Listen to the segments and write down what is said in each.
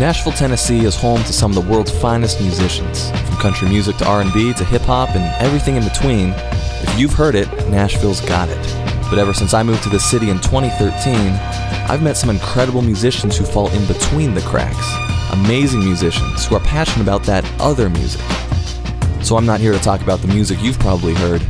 Nashville, Tennessee is home to some of the world's finest musicians, from country music to R&B to hip hop and everything in between. If you've heard it, Nashville's got it. But ever since I moved to the city in 2013, I've met some incredible musicians who fall in between the cracks. Amazing musicians who are passionate about that other music. So I'm not here to talk about the music you've probably heard.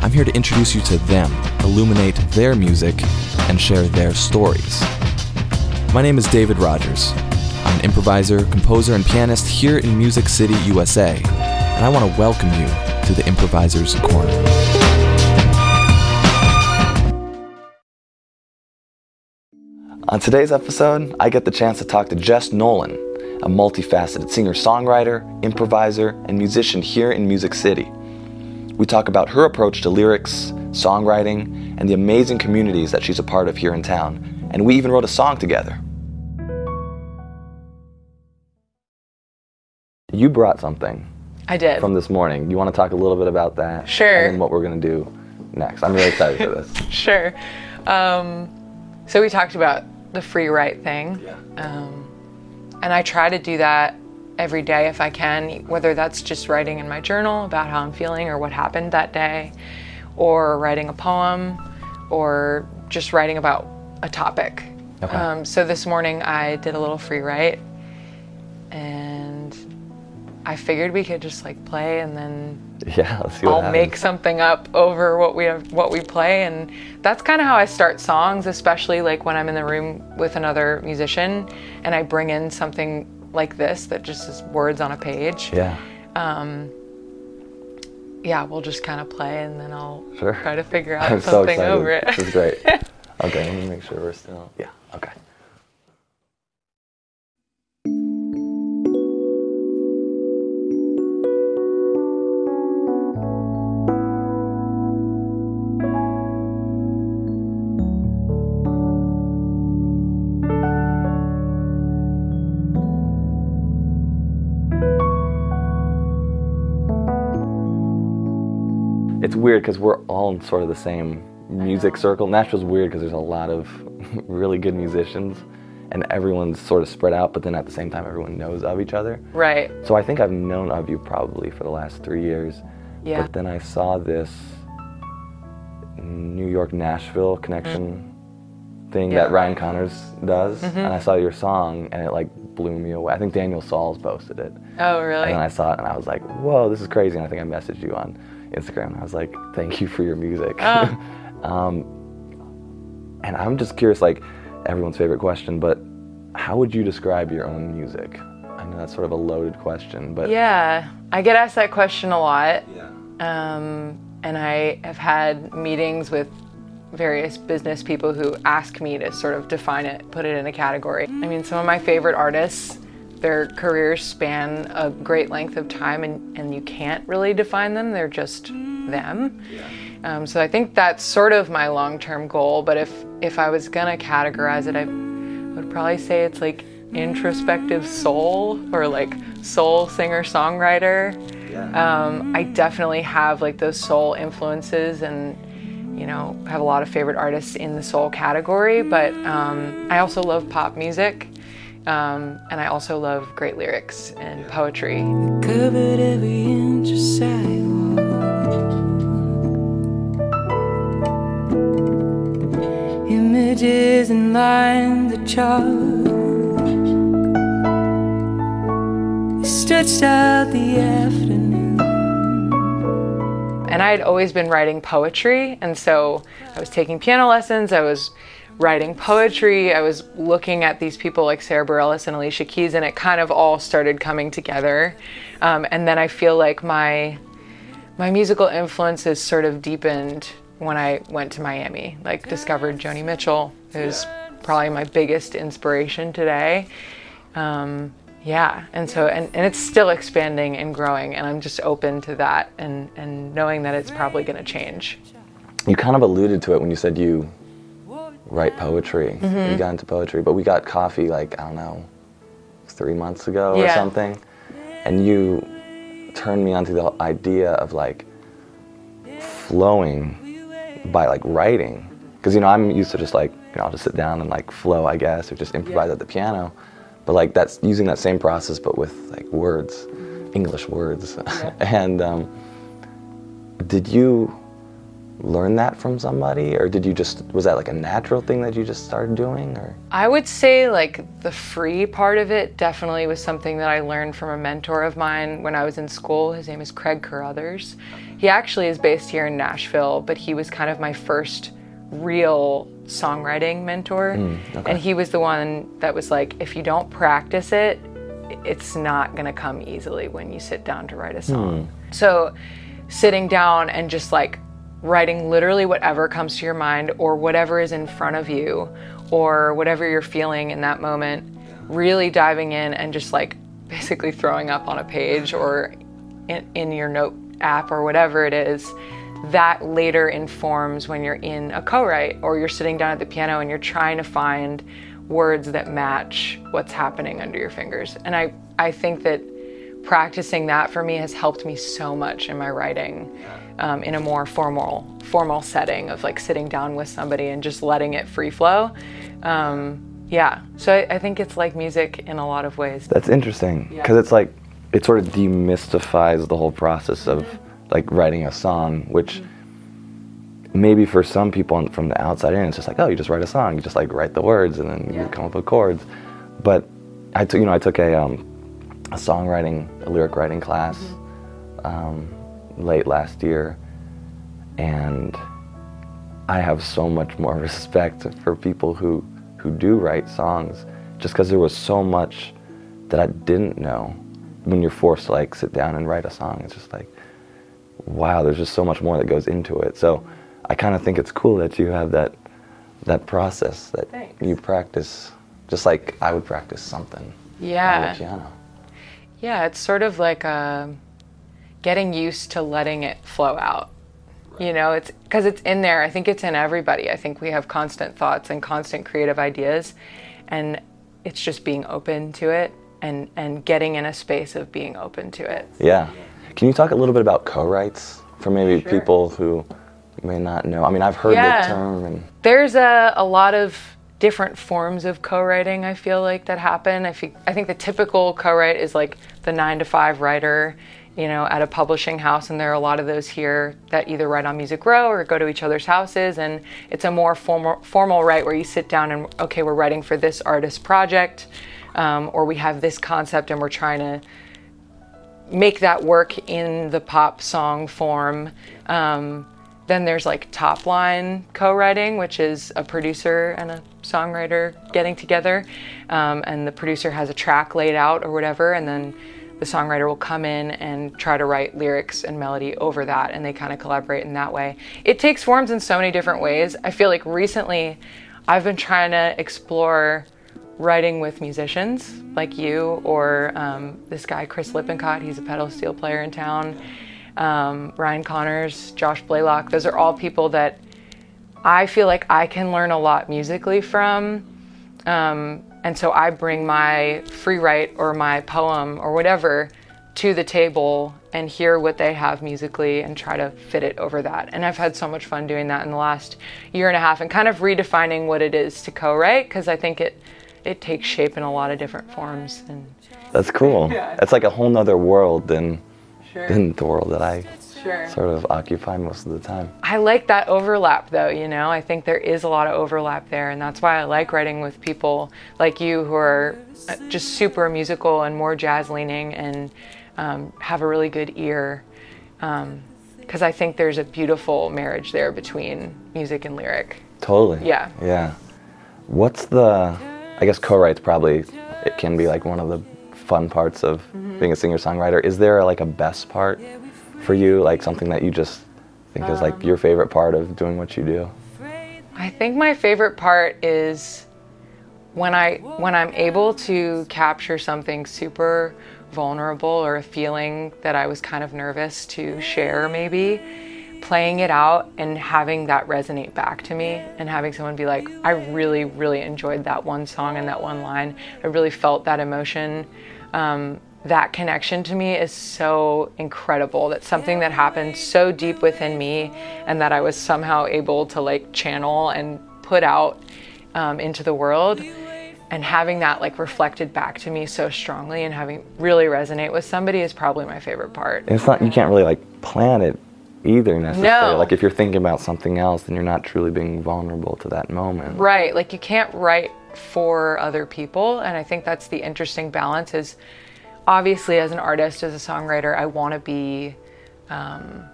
I'm here to introduce you to them, illuminate their music, and share their stories. My name is David Rogers. Improviser, composer, and pianist here in Music City, USA, and I want to welcome you to the Improviser's Corner. On today's episode, I get the chance to talk to Jess Nolan, a multifaceted singer songwriter, improviser, and musician here in Music City. We talk about her approach to lyrics, songwriting, and the amazing communities that she's a part of here in town, and we even wrote a song together. You brought something I did. from this morning. You want to talk a little bit about that? Sure. And what we're going to do next. I'm really excited for this. sure. Um, so we talked about the free write thing. Yeah. Um, and I try to do that every day if I can, whether that's just writing in my journal about how I'm feeling or what happened that day, or writing a poem, or just writing about a topic. Okay. Um, so this morning I did a little free write, and I figured we could just like play and then Yeah, I'll make something up over what we have, what we play, and that's kind of how I start songs, especially like when I'm in the room with another musician, and I bring in something like this that just is words on a page. Yeah, um, Yeah, we'll just kind of play, and then I'll sure. try to figure out I'm so something excited. over it. This is great. okay, let me make sure we're still. Yeah, okay. Weird because we're all in sort of the same music circle. Nashville's weird because there's a lot of really good musicians, and everyone's sort of spread out. But then at the same time, everyone knows of each other. right. So I think I've known of you probably for the last three years. Yeah. But then I saw this New York Nashville connection mm-hmm. thing Yeah. that Ryan Connors does, mm-hmm. and I saw your song, and it like blew me away. I think Daniel Sauls posted it. Oh, really? And then I saw it and I was like, whoa, this is crazy. And I think I messaged you on Instagram and I was like, thank you for your music. Oh. um, and I'm just curious, like everyone's favorite question, but how would you describe your own music? I know that's sort of a loaded question, but yeah, I get asked that question a lot. Yeah. Um, and I have had meetings with various business people who ask me to sort of define it, put it in a category. I mean, some of my favorite artists, their careers span a great length of time, and, and you can't really define them. They're just them. Um, so I think that's sort of my long-term goal. But if if I was gonna categorize it, I would probably say it's like introspective soul or like soul singer-songwriter. Um, I definitely have like those soul influences and you know have a lot of favorite artists in the soul category but um, I also love pop music um, and I also love great lyrics and poetry. Covered every inch of sidewalk. Images and lines of chalk. They stretched out the afternoon. And I had always been writing poetry, and so I was taking piano lessons, I was writing poetry, I was looking at these people like Sara Bareilles and Alicia Keys, and it kind of all started coming together. Um, and then I feel like my my musical influences sort of deepened when I went to Miami, like discovered Joni Mitchell, who's probably my biggest inspiration today. Um, yeah, and so and, and it's still expanding and growing, and I'm just open to that and and knowing that it's probably going to change. you kind of alluded to it when you said you write poetry. Mm-hmm. You got into poetry, but we got coffee like, I don't know, three months ago or something. And you turned me onto the idea of like flowing by like writing. Because, you know, I'm used to just like, you know, I'll just sit down and like flow, I guess, or just improvise at the piano. but like that's using that same process but with like words, English words. and um, did you learn that from somebody, or did you just was that like a natural thing that you just started doing, or? I would say like the free part of it definitely was something that I learned from a mentor of mine when I was in school. His name is Craig Carruthers. He actually is based here in Nashville, but he was kind of my first real songwriting mentor. Hmm, okay. And he was the one that was like, if you don't practice it, it's not gonna come easily when you sit down to write a song. Hmm. So sitting down and just like writing literally whatever comes to your mind or whatever is in front of you or whatever you're feeling in that moment, really diving in and just like basically throwing up on a page or in, in your note app or whatever it is, that later informs when you're in a co-write or you're sitting down at the piano and you're trying to find words that match what's happening under your fingers. And I, I think that practicing that for me has helped me so much in my writing um, in a more formal formal setting of like sitting down with somebody and just letting it free flow. Um, yeah, so I, I think it's like music in a lot of ways. That's interesting because it's like it sort of demystifies the whole process of like writing a song, which maybe for some people from the outside in, it's just like, oh, you just write a song, you just like write the words and then you come up with chords. But I took, you know, I took a um, a songwriting, a lyric writing class um, late last year, and I have so much more respect for people who who do write songs, just because there was so much that I didn't know. When you're forced to like sit down and write a song, it's just like, wow, there's just so much more that goes into it. So I kind of think it's cool that you have that that process that Thanks. you practice, just like I would practice something Yeah. piano. Yeah, it's sort of like uh, getting used to letting it flow out. You know, it's because it's in there. I think it's in everybody. I think we have constant thoughts and constant creative ideas, and it's just being open to it and and getting in a space of being open to it. Yeah. Can you talk a little bit about co-writes for maybe Sure. people who may not know? I mean, I've heard Yeah. the term and There's a, a lot of different forms of co-writing I feel like that happen. I think I think the typical co-write is like the nine to five writer, you know, at a publishing house, and there are a lot of those here that either write on Music Row or go to each other's houses, and it's a more formal formal write where you sit down and okay, we're writing for this artist project, um, or we have this concept and we're trying to make that work in the pop song form. Um, then there's like top line co-writing, which is a producer and a songwriter getting together, um, and the producer has a track laid out or whatever, and then the songwriter will come in and try to write lyrics and melody over that, and they kind of collaborate in that way. It takes forms in so many different ways. I feel like recently, I've been trying to explore writing with musicians like you or um, this guy Chris Lippincott. He's a pedal steel player in town. Um, Ryan Connors, Josh Blaylock. Those are all people that I feel like I can learn a lot musically from. Um, and so I bring my free write or my poem or whatever to the table and hear what they have musically and try to fit it over that. And I've had so much fun doing that in the last year and a half and kind of redefining what it is to co-write because I think it it takes shape in a lot of different forms and that's cool. Yeah. It's like a whole nother world than sure. than the world that I sure. sort of occupy most of the time. I like that overlap though, you know. I think there is a lot of overlap there and that's why I like writing with people like you who are uh, just super musical and more jazz leaning and um, have a really good ear. Because I think there's a beautiful marriage there between music and lyric. Totally. Yeah. Yeah. What's the? I guess co-writes probably it can be like one of the fun parts of Mm-hmm. being a singer-songwriter. Is there like a best part for you? Like something that you just think is Um, like your favorite part of doing what you do? I think my favorite part is when I when I'm able to capture something super vulnerable or a feeling that I was kind of nervous to share maybe playing it out and having that resonate back to me and having someone be like I really really enjoyed that one song and that one line I really felt that emotion um, that connection to me is so incredible. That's something that happened so deep within me, and that I was somehow able to like channel and put out um, into the world. and having that like reflected back to me so strongly and having really resonate with somebody is probably my favorite part. It's not you can't really like plan it either necessarily. No. Like if you're thinking about something else, then you're not truly being vulnerable to that moment. Right. Like you can't write for other people. And I think that's the interesting balance is obviously as an artist, as a songwriter, I want to be, um,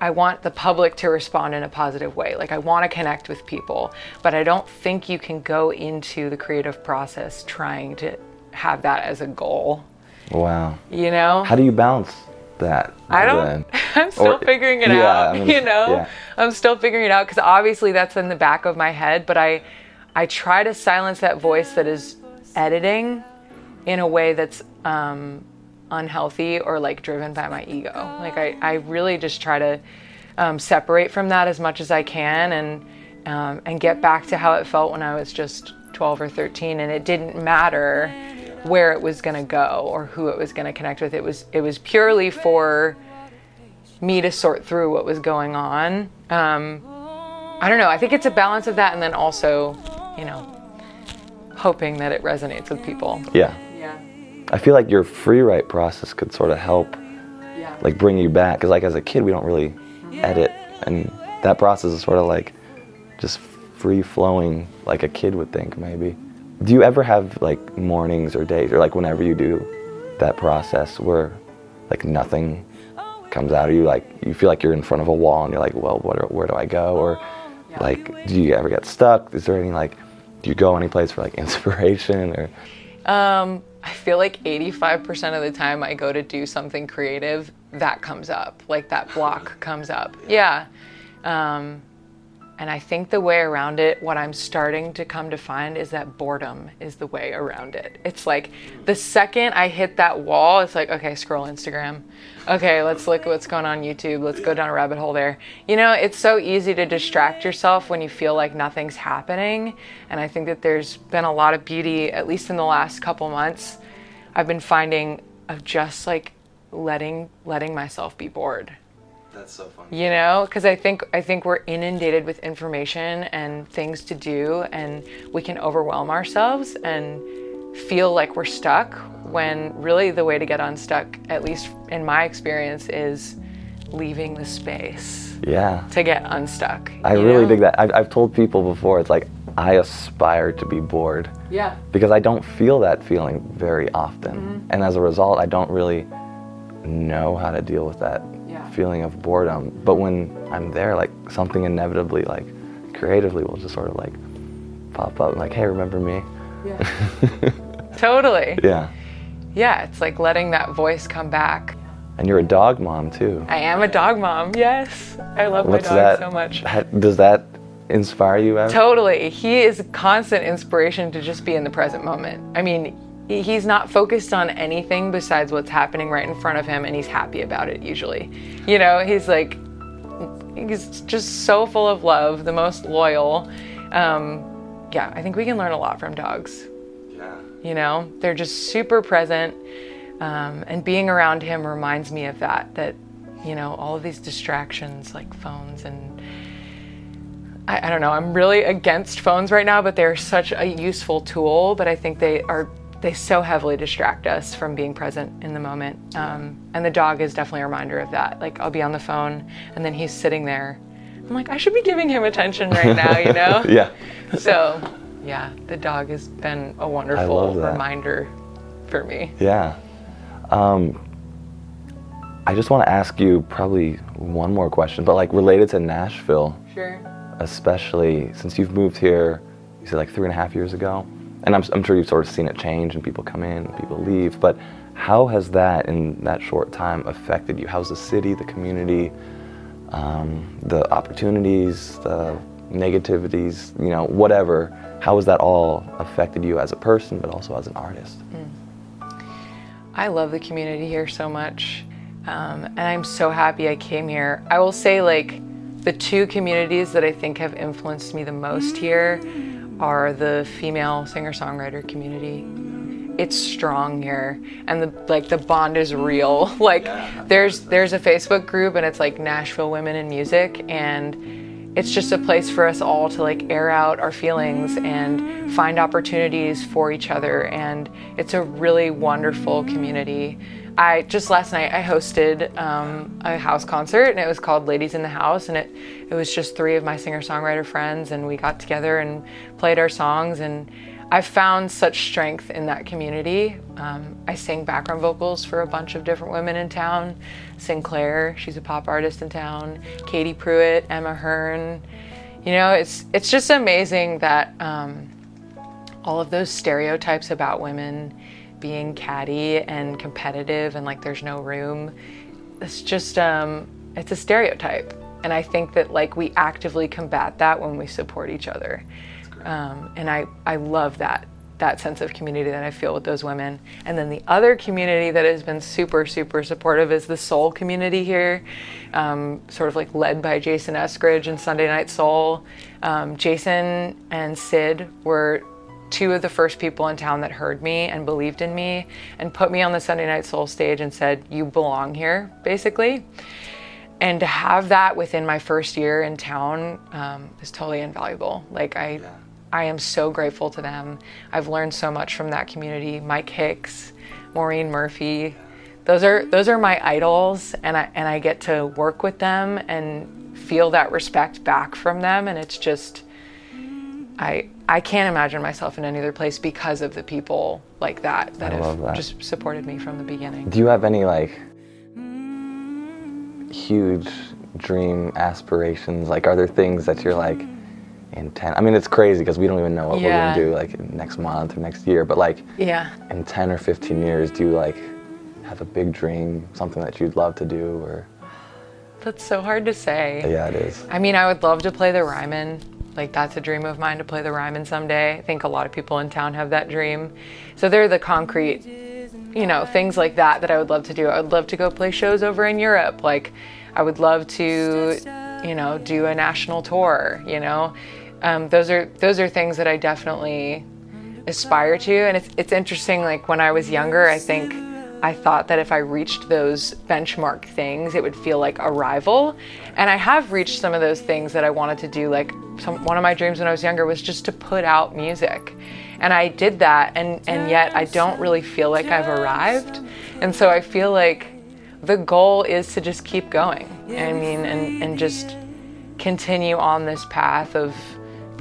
I want the public to respond in a positive way. Like I want to connect with people, but I don't think you can go into the creative process trying to have that as a goal. Wow. You know? How do you balance that? I don't. then? I'm still Or- figuring it yeah, out. I mean, you know, yeah. I'm still figuring it out because obviously that's in the back of my head. But I, I try to silence that voice that is editing, in a way that's um, unhealthy or like driven by my ego. Like I, I really just try to um, separate from that as much as I can and um, and get back to how it felt when I was just 12 or 13, and it didn't matter where it was going to go or who it was going to connect with. It was it was purely for me to sort through what was going on. Um, I don't know. I think it's a balance of that, and then also, you know, hoping that it resonates with people. Yeah. Yeah. I feel like your free write process could sort of help Yeah. like bring you back because like as a kid we don't really edit and that process is sort of like just free flowing like a kid would think maybe do you ever have like mornings or days or like whenever you do that process where like nothing comes out of you like you feel like you're in front of a wall and you're like well what, where do i go or like do you ever get stuck is there any like do you go any place for like inspiration or Um, I feel like 85% of the time I go to do something creative, that comes up. Like that block comes up. Yeah. Um, and I think the way around it, what I'm starting to come to find is that boredom is the way around it. It's like the second I hit that wall, it's like, okay, scroll Instagram. Okay, let's look at what's going on YouTube. Let's go down a rabbit hole there. You know, it's so easy to distract yourself when you feel like nothing's happening. And I think that there's been a lot of beauty, at least in the last couple months, I've been finding of just like letting letting myself be bored That's so fun. you know because i think i think we're inundated with information and things to do and we can overwhelm ourselves and feel like we're stuck when really the way to get unstuck at least in my experience is leaving the space yeah to get unstuck I really know? dig that. I've, I've told people before, it's like I aspire to be bored yeah because I don't feel that feeling very often. Mm-hmm. And as a result, I don't really know how to deal with that Yeah. Feeling of boredom. But when I'm there, like something inevitably, like creatively, will just sort of like pop up, like, hey, remember me? totally Yeah. yeah it's like letting that voice come back And you're a dog mom too. i am a dog mom yes i love What's my dog that? so much Does that inspire you ever? Totally. He is a constant inspiration to just be in the present moment. I mean, he- he's not focused on anything besides what's happening right in front of him, and he's happy about it usually. You know, he's like, he's just so full of love, the most loyal. Um, yeah, I think we can learn a lot from dogs. Yeah. You know, they're just super present. Um, and being around him reminds me of that, that, you know, all of these distractions like phones and I, I don't know, I'm really against phones right now, but they're such a useful tool, but I think they are, they so heavily distract us from being present in the moment. Um, and the dog is definitely a reminder of that. Like I'll be on the phone and then he's sitting there. I'm like, I should be giving him attention right now, you know? Yeah. So, yeah, the dog has been a wonderful reminder for me. Yeah. Um, I just want to ask you probably one more question, but like related to Nashville, Sure. especially since you've moved here, you said like three and a half years ago, and I'm, I'm sure you've sort of seen it change and people come in, and people leave, but how has that in that short time affected you? How's the city, the community, um, the opportunities, the negativities, you know, whatever? How has that all affected you as a person, but also as an artist? I love the community here so much. Um, and I'm so happy I came here. I will say, like, the two communities that I think have influenced me the most here are the female singer songwriter community. It's strong here, and the like the bond is real. Like, there's there's a Facebook group, and it's like Nashville Women in Music, and it's just a place for us all to like air out our feelings and find opportunities for each other and it's a really wonderful community i just last night i hosted um, a house concert and it was called ladies in the house and it, it was just three of my singer songwriter friends and we got together and played our songs and I've found such strength in that community. Um, I sing background vocals for a bunch of different women in town. Sinclair, she's a pop artist in town. Katie Pruitt, Emma Hearn. You know, it's it's just amazing that um, all of those stereotypes about women being catty and competitive and like there's no room. It's just um, it's a stereotype, and I think that like we actively combat that when we support each other. Um, and I, I love that that sense of community that I feel with those women. And then the other community that has been super, super supportive is the soul community here, um, sort of like led by Jason Eskridge and Sunday Night Soul. Um, Jason and Sid were two of the first people in town that heard me and believed in me and put me on the Sunday Night Soul stage and said, You belong here, basically. And to have that within my first year in town um, is totally invaluable. Like, I. Yeah I am so grateful to them. I've learned so much from that community. Mike Hicks, Maureen Murphy, those are those are my idols, and I and I get to work with them and feel that respect back from them, and it's just. I I can't imagine myself in any other place because of the people like that that I have that. just supported me from the beginning. Do you have any like huge dream aspirations? Like, are there things that you're like, in 10 i mean it's crazy because we don't even know what yeah. we're going to do like next month or next year but like yeah in 10 or 15 years do you like have a big dream something that you'd love to do or that's so hard to say yeah it is i mean i would love to play the ryman like that's a dream of mine to play the ryman someday i think a lot of people in town have that dream so they're the concrete you know things like that that i would love to do i would love to go play shows over in europe like i would love to you know do a national tour you know um, those are those are things that I definitely aspire to. And it's it's interesting. Like when I was younger, I think I thought that if I reached those benchmark things, it would feel like a rival. And I have reached some of those things that I wanted to do. Like some, one of my dreams when I was younger was just to put out music. And I did that, and, and yet I don't really feel like I've arrived. And so I feel like the goal is to just keep going. I mean, and, and just continue on this path of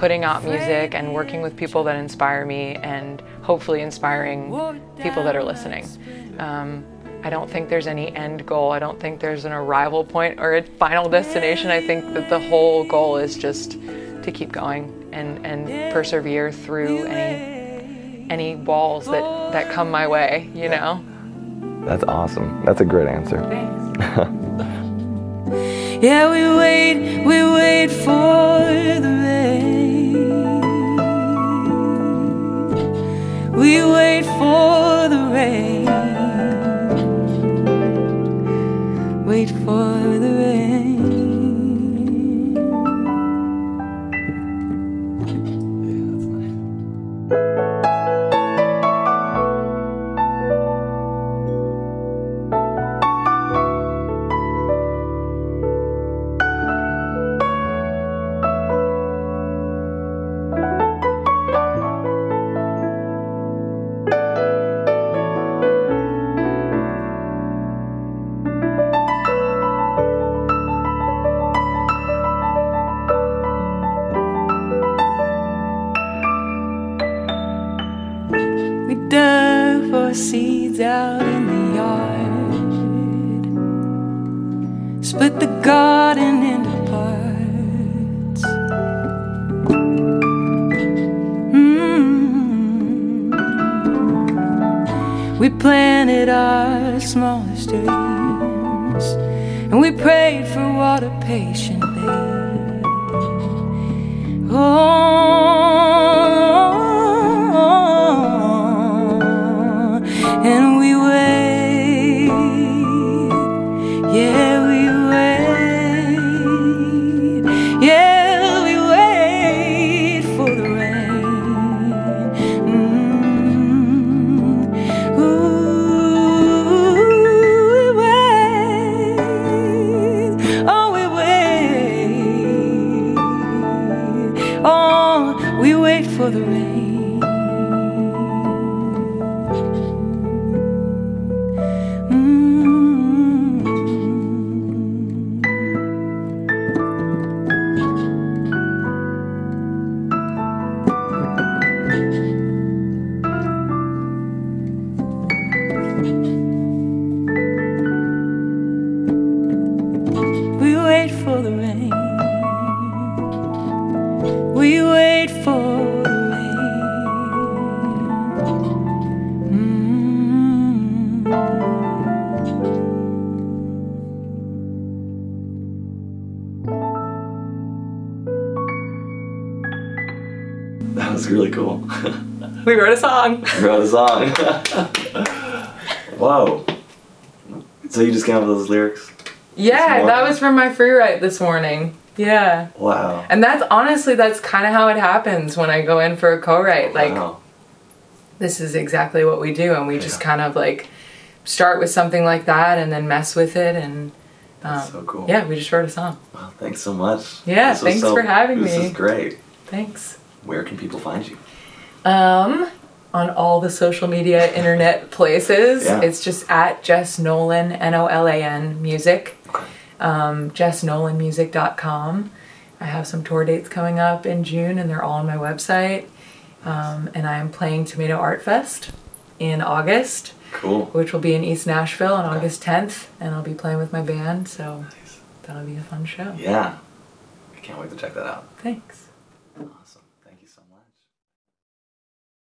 putting out music and working with people that inspire me and hopefully inspiring people that are listening. Um, I don't think there's any end goal. I don't think there's an arrival point or a final destination. I think that the whole goal is just to keep going and, and persevere through any any walls that, that come my way, you know? That's awesome. That's a great answer. yeah, we wait, we wait for the rain. We wait for the rain. Wait for the rain. out in the yard, split the garden into parts. Mm. We planted our smallest dreams, and we prayed for water patiently. Oh. Song. wrote a song. Whoa. So you just came up with those lyrics? Yeah, that was from my free write this morning. Yeah. Wow. And that's honestly, that's kind of how it happens when I go in for a co-write. Like, wow. this is exactly what we do, and we just kind of like start with something like that, and then mess with it, and um, That's so cool. yeah, we just wrote a song. Wow, thanks so much. Yeah, thanks for having this me. This is great. Thanks. Where can people find you? Um, on all the social media internet places, Yeah. it's just at Jess Nolan N O L A N music. Okay. Um, JessNolanMusic.com. I have some tour dates coming up in June, and they're all on my website. Um, and I am playing Tomato Art Fest in August, Cool. which will be in East Nashville on Okay. August 10th, and I'll be playing with my band, so that'll be a fun show. Yeah. I can't wait to check that out. Thanks.